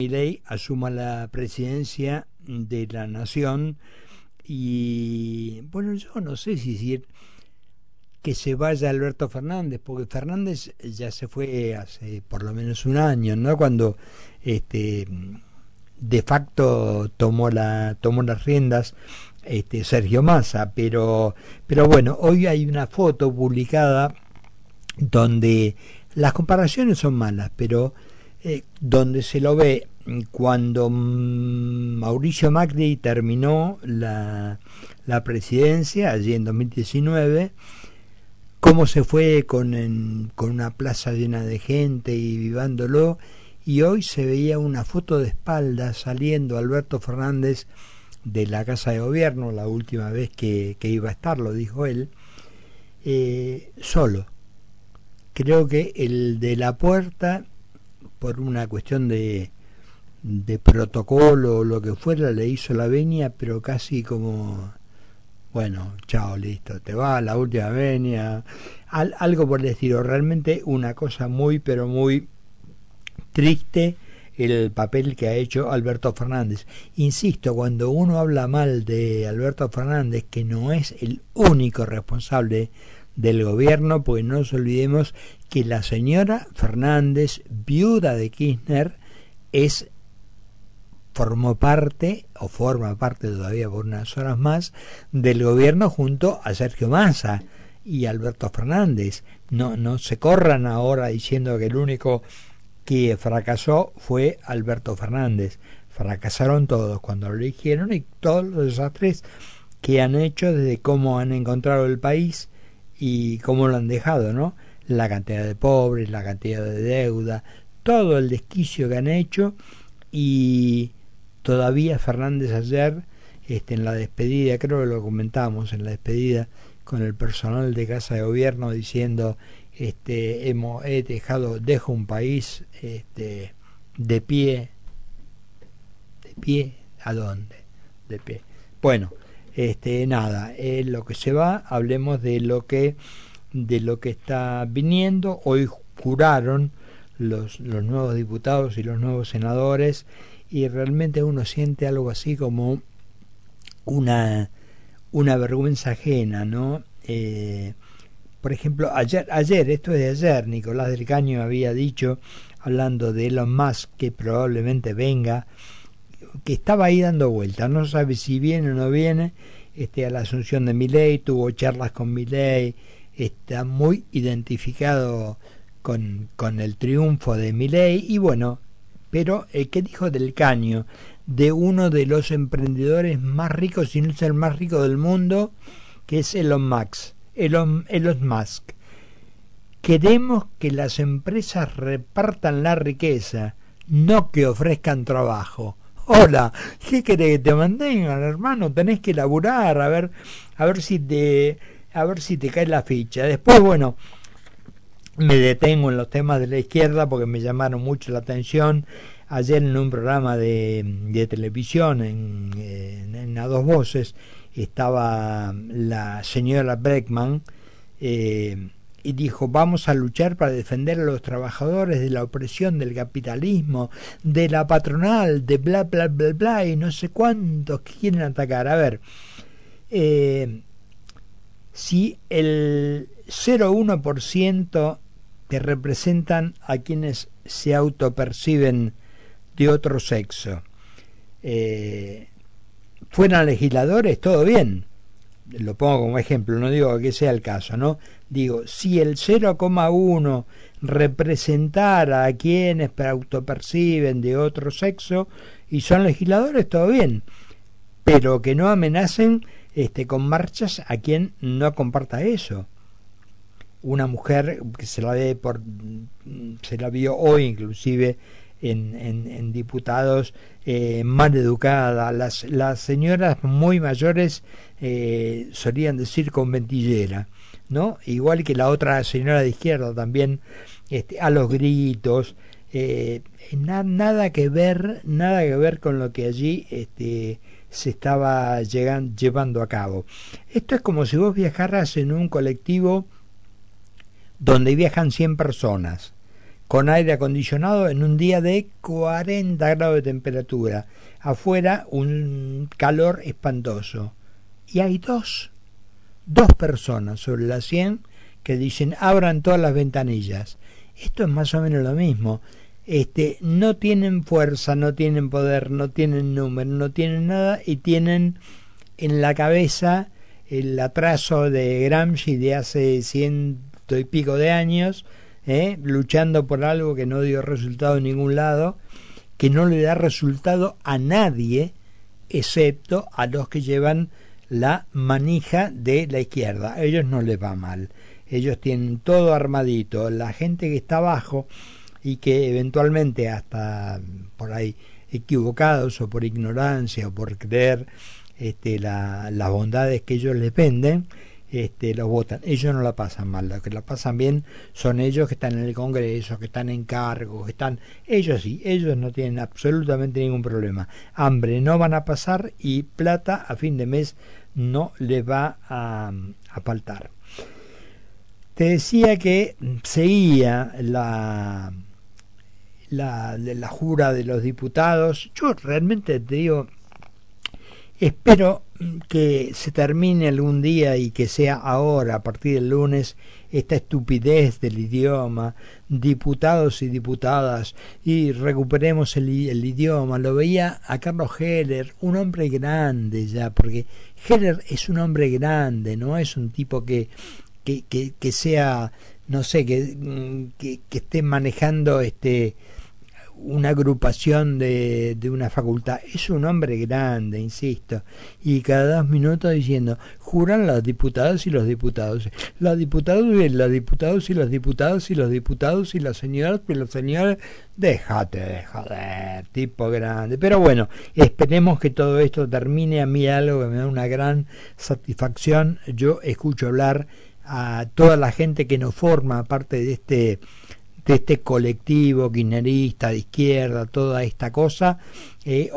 Milei asuma la presidencia de la nación y bueno, yo no sé si decir que se vaya Alberto Fernández, porque Fernández ya se fue hace por lo menos un año, ¿no? Cuando este de facto tomó la tomó las riendas este Sergio Massa, pero pero bueno, hoy hay una foto publicada donde las comparaciones son malas, pero eh, donde se lo ve cuando Mauricio Macri terminó la, la presidencia allí en 2019, cómo se fue con, con una plaza llena de gente y vivándolo, y hoy se veía una foto de espalda saliendo Alberto Fernández de la Casa de Gobierno, la última vez que, que iba a estar, lo dijo él, eh, solo. Creo que el de la puerta, por una cuestión de, de protocolo o lo que fuera, le hizo la venia, pero casi como, bueno, chao, listo, te va la última venia, Al, algo por el estilo, realmente una cosa muy, pero muy triste el papel que ha hecho Alberto Fernández. Insisto, cuando uno habla mal de Alberto Fernández, que no es el único responsable del gobierno, pues no nos olvidemos que la señora Fernández, viuda de Kirchner, es formó parte o forma parte todavía por unas horas más del gobierno junto a Sergio Massa y Alberto Fernández. No, no se corran ahora diciendo que el único que fracasó fue Alberto Fernández. Fracasaron todos cuando lo eligieron y todos los desastres que han hecho desde cómo han encontrado el país y cómo lo han dejado, ¿no? La cantidad de pobres, la cantidad de deuda, todo el desquicio que han hecho. Y todavía Fernández ayer este, en la despedida, creo que lo comentamos en la despedida con el personal de Casa de Gobierno diciendo este hemos he dejado dejo un país este, de pie. De pie a dónde de pie. Bueno este nada es lo que se va hablemos de lo que de lo que está viniendo hoy juraron los, los nuevos diputados y los nuevos senadores y realmente uno siente algo así como una, una vergüenza ajena, ¿no? Eh, por ejemplo, ayer, ayer, esto es de ayer, Nicolás del Caño había dicho, hablando de Elon Musk, que probablemente venga, que estaba ahí dando vueltas, no sabe si viene o no viene, este, a la asunción de Milei, tuvo charlas con Milei, está muy identificado con, con el triunfo de Milei, y bueno, pero eh, ¿qué dijo del caño? De uno de los emprendedores más ricos, si no es el más rico del mundo, que es Elon Musk. Elon, Elon Musk. Queremos que las empresas repartan la riqueza, no que ofrezcan trabajo. Hola, ¿qué querés que te mantengan, hermano? Tenés que laburar, a ver, a ver si te, a ver si te cae la ficha. Después, bueno, me detengo en los temas de la izquierda porque me llamaron mucho la atención. Ayer en un programa de, televisión en, en, en, a dos voces estaba la señora Breckman eh, y dijo vamos a luchar para defender a los trabajadores de la opresión del capitalismo, de la patronal, de bla bla bla bla y no sé cuántos que quieren atacar. A ver, eh, si el 0,1% que representan a quienes se autoperciben de otro sexo. Eh, fueran legisladores, todo bien. Lo pongo como ejemplo, no digo que sea el caso, ¿no? Digo, si el 0,1 representara a quienes autoperciben de otro sexo y son legisladores, todo bien. Pero que no amenacen este, con marchas a quien no comparta eso una mujer que se la ve por se la vio hoy inclusive en, diputados eh, mal educada. Las, las señoras muy mayores eh, solían decir con ventillera no igual que la otra señora de izquierda también este, a los gritos eh, na, nada que ver nada que ver con lo que allí este se estaba llegan, llevando a cabo. Esto es como si vos viajaras en un colectivo donde viajan 100 personas. Con aire acondicionado en un día de 40 grados de temperatura. Afuera un calor espantoso. Y hay dos, dos personas sobre las 100 que dicen abran todas las ventanillas. Esto es más o menos lo mismo. Este, no tienen fuerza, no tienen poder, no tienen número, no tienen nada y tienen en la cabeza el atraso de Gramsci de hace ciento y pico de años, ¿eh? luchando por algo que no dio resultado en ningún lado, que no le da resultado a nadie, excepto a los que llevan la manija de la izquierda. A ellos no les va mal. Ellos tienen todo armadito. La gente que está abajo y que eventualmente hasta por ahí equivocados o por ignorancia o por creer este, la, las bondades que ellos les venden, este, los votan. Ellos no la pasan mal, los que la pasan bien son ellos que están en el Congreso, que están en cargos, que están... Ellos sí, ellos no tienen absolutamente ningún problema. Hambre no van a pasar y plata a fin de mes no les va a, a faltar. Te decía que seguía la, la, la jura de los diputados. Yo realmente te digo, Espero que se termine algún día y que sea ahora, a partir del lunes, esta estupidez del idioma, diputados y diputadas, y recuperemos el, el, idioma. Lo veía a Carlos Heller, un hombre grande ya, porque Heller es un hombre grande, no es un tipo que, que, que, que sea, no sé, que, que, que esté manejando este una agrupación de, de, una facultad. Es un hombre grande, insisto, y cada dos minutos diciendo, juran los diputados y los diputados, los diputados y los diputados y los diputados y los diputados y las señoras y los señores, déjate de tipo grande. Pero bueno, esperemos que todo esto termine a mí algo que me da una gran satisfacción. Yo escucho hablar a toda la gente que nos forma parte de este de este colectivo kirchnerista de izquierda, toda esta cosa, eh,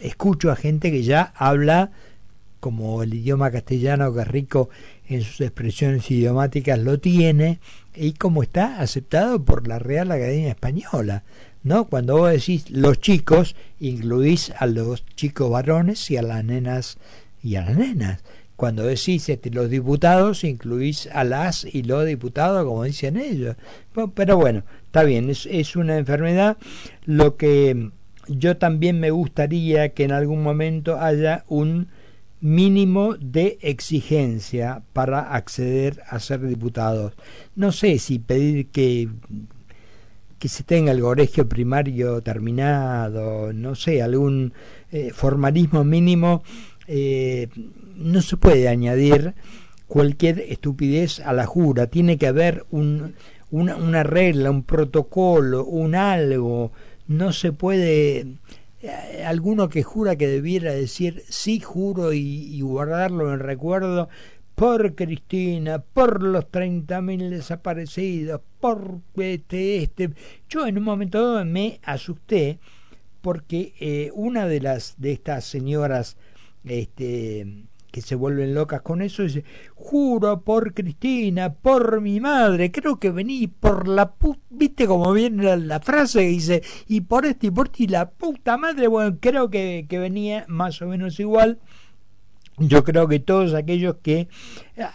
escucho a gente que ya habla como el idioma castellano, que rico en sus expresiones idiomáticas, lo tiene, y como está aceptado por la Real Academia Española. ¿no? Cuando vos decís los chicos, incluís a los chicos varones y a las nenas y a las nenas. Cuando decís este, los diputados, incluís a las y los diputados, como dicen ellos. Pero bueno, está bien, es, es una enfermedad. Lo que yo también me gustaría que en algún momento haya un mínimo de exigencia para acceder a ser diputados. No sé si pedir que que se tenga el colegio primario terminado, no sé, algún eh, formalismo mínimo eh, no se puede añadir cualquier estupidez a la jura, tiene que haber un, una, una regla, un protocolo, un algo, no se puede eh, alguno que jura que debiera decir sí juro y, guardarlo en recuerdo por Cristina, por los 30.000 desaparecidos, por este, este. Yo en un momento me asusté porque eh, una de las de estas señoras este, que se vuelven locas con eso, dice, juro por Cristina, por mi madre, creo que vení por la puta, viste como viene la, frase dice, y por este y por ti, la puta madre, bueno, creo que, que venía más o menos igual. Yo creo que todos aquellos que...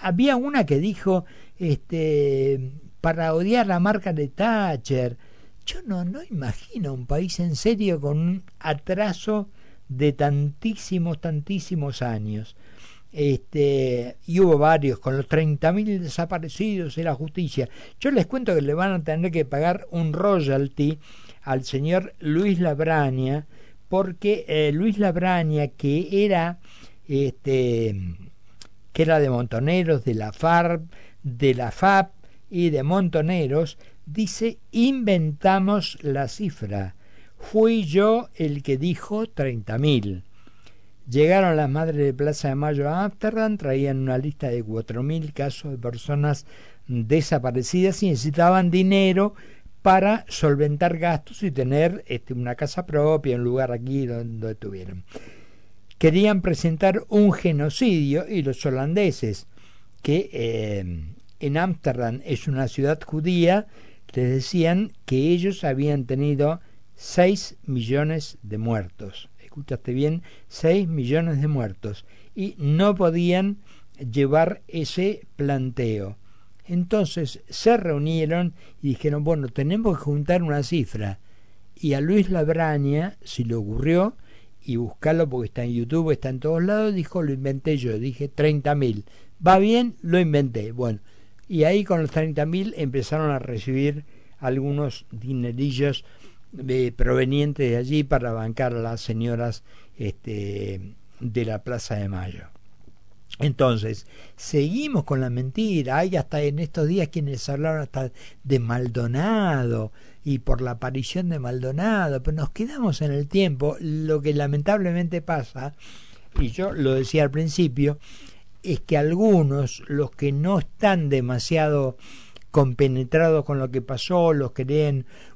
Había una que dijo, este, para odiar la marca de Thatcher. Yo no, no imagino un país en serio con un atraso de tantísimos, tantísimos años este, y hubo varios, con los 30.000 desaparecidos en la justicia. Yo les cuento que le van a tener que pagar un royalty al señor Luis Labraña, porque eh, Luis Labraña, que era, este, que era de Montoneros, de la FARP, de la FAP y de Montoneros, dice, inventamos la cifra. Fui yo el que dijo 30.000 Llegaron las madres de Plaza de Mayo a Ámsterdam, traían una lista de 4.000 casos de personas desaparecidas y necesitaban dinero para solventar gastos y tener este, una casa propia, un lugar aquí donde estuvieran. Querían presentar un genocidio y los holandeses, que eh, en Ámsterdam es una ciudad judía, les decían que ellos habían tenido 6 millones de muertos. Escuchaste bien, 6 millones de muertos. Y no podían llevar ese planteo. Entonces se reunieron y dijeron, bueno, tenemos que juntar una cifra. Y a Luis Labraña, si le ocurrió, y buscarlo porque está en YouTube, está en todos lados, dijo, lo inventé yo, dije 30 mil. ¿Va bien? Lo inventé. Bueno, y ahí con los 30 mil empezaron a recibir algunos dinerillos eh, provenientes de allí para bancar a las señoras este, de la Plaza de Mayo. Entonces, seguimos con la mentira. Hay hasta en estos días quienes hablaron hasta de Maldonado y por la aparición de Maldonado, pero nos quedamos en el tiempo. Lo que lamentablemente pasa, y yo lo decía al principio, es que algunos, los que no están demasiado compenetrados con lo que pasó, los que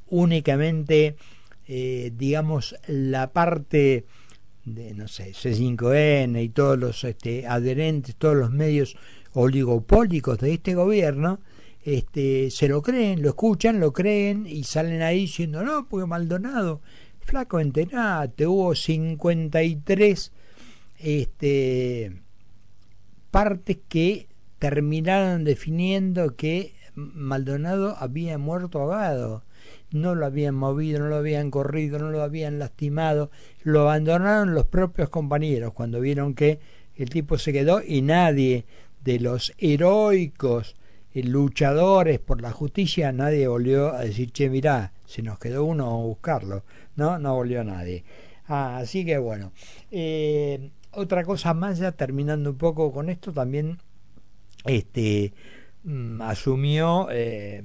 únicamente, eh, digamos, la parte de, no sé, C5N y todos los este, adherentes, todos los medios oligopólicos de este gobierno, este, se lo creen, lo escuchan, lo creen y salen ahí diciendo, no, porque Maldonado, flaco, enterate, hubo 53 este, partes que terminaron definiendo que Maldonado había muerto ahogado no lo habían movido, no lo habían corrido, no lo habían lastimado, lo abandonaron los propios compañeros cuando vieron que el tipo se quedó y nadie de los heroicos eh, luchadores por la justicia, nadie volvió a decir, che, mirá, se nos quedó uno a buscarlo, no, no volvió nadie. Ah, así que bueno, eh, otra cosa más, ya terminando un poco con esto, también este mm, asumió eh,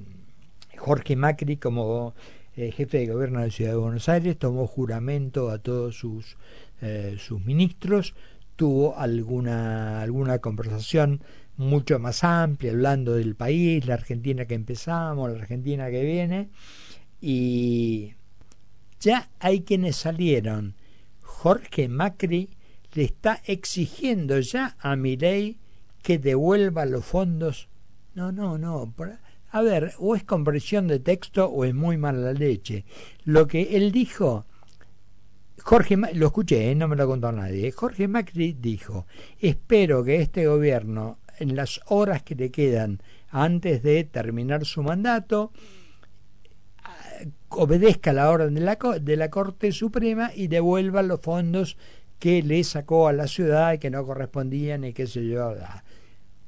Jorge Macri como eh, jefe de gobierno de la Ciudad de Buenos Aires tomó juramento a todos sus, eh, sus ministros, tuvo alguna, alguna conversación mucho más amplia, hablando del país, la Argentina que empezamos, la Argentina que viene, y ya hay quienes salieron. Jorge Macri le está exigiendo ya a ley que devuelva los fondos. No, no, no. A ver, o es compresión de texto o es muy mala leche. Lo que él dijo, Jorge, lo escuché, ¿eh? no me lo contó nadie. Jorge Macri dijo: Espero que este gobierno, en las horas que le quedan antes de terminar su mandato, obedezca la orden de la, de la Corte Suprema y devuelva los fondos que le sacó a la ciudad y que no correspondían y qué sé yo.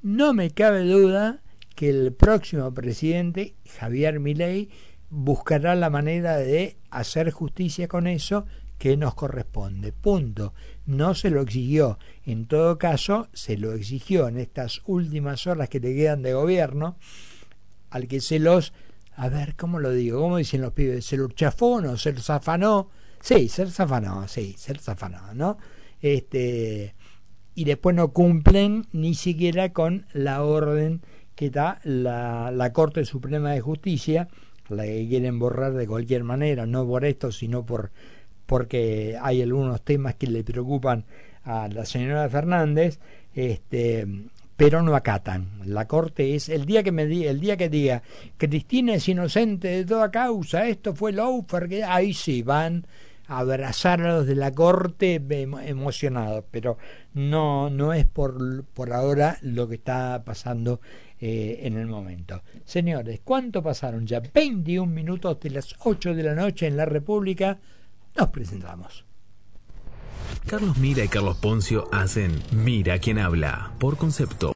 No me cabe duda que el próximo presidente, Javier Milei, buscará la manera de hacer justicia con eso que nos corresponde. Punto. No se lo exigió. En todo caso, se lo exigió en estas últimas horas que le quedan de gobierno, al que se los, a ver, ¿cómo lo digo? ¿Cómo dicen los pibes? ¿Se lo chafó no? ¿Se lo zafanó? Sí, se lo zafanó, sí, se lo zafanó, ¿no? Este, y después no cumplen ni siquiera con la orden que da la, la Corte Suprema de Justicia, la que quieren borrar de cualquier manera, no por esto, sino por porque hay algunos temas que le preocupan a la señora Fernández, este, pero no acatan. La corte es el día que me el día que diga Cristina es inocente de toda causa, esto fue Laufer, que ahí sí van abrazar a los de la corte emocionados, pero no no es por por ahora lo que está pasando eh, en el momento. Señores, ¿cuánto pasaron ya? 21 minutos de las 8 de la noche en la República. Nos presentamos. Carlos Mira y Carlos Poncio hacen Mira quien habla por concepto.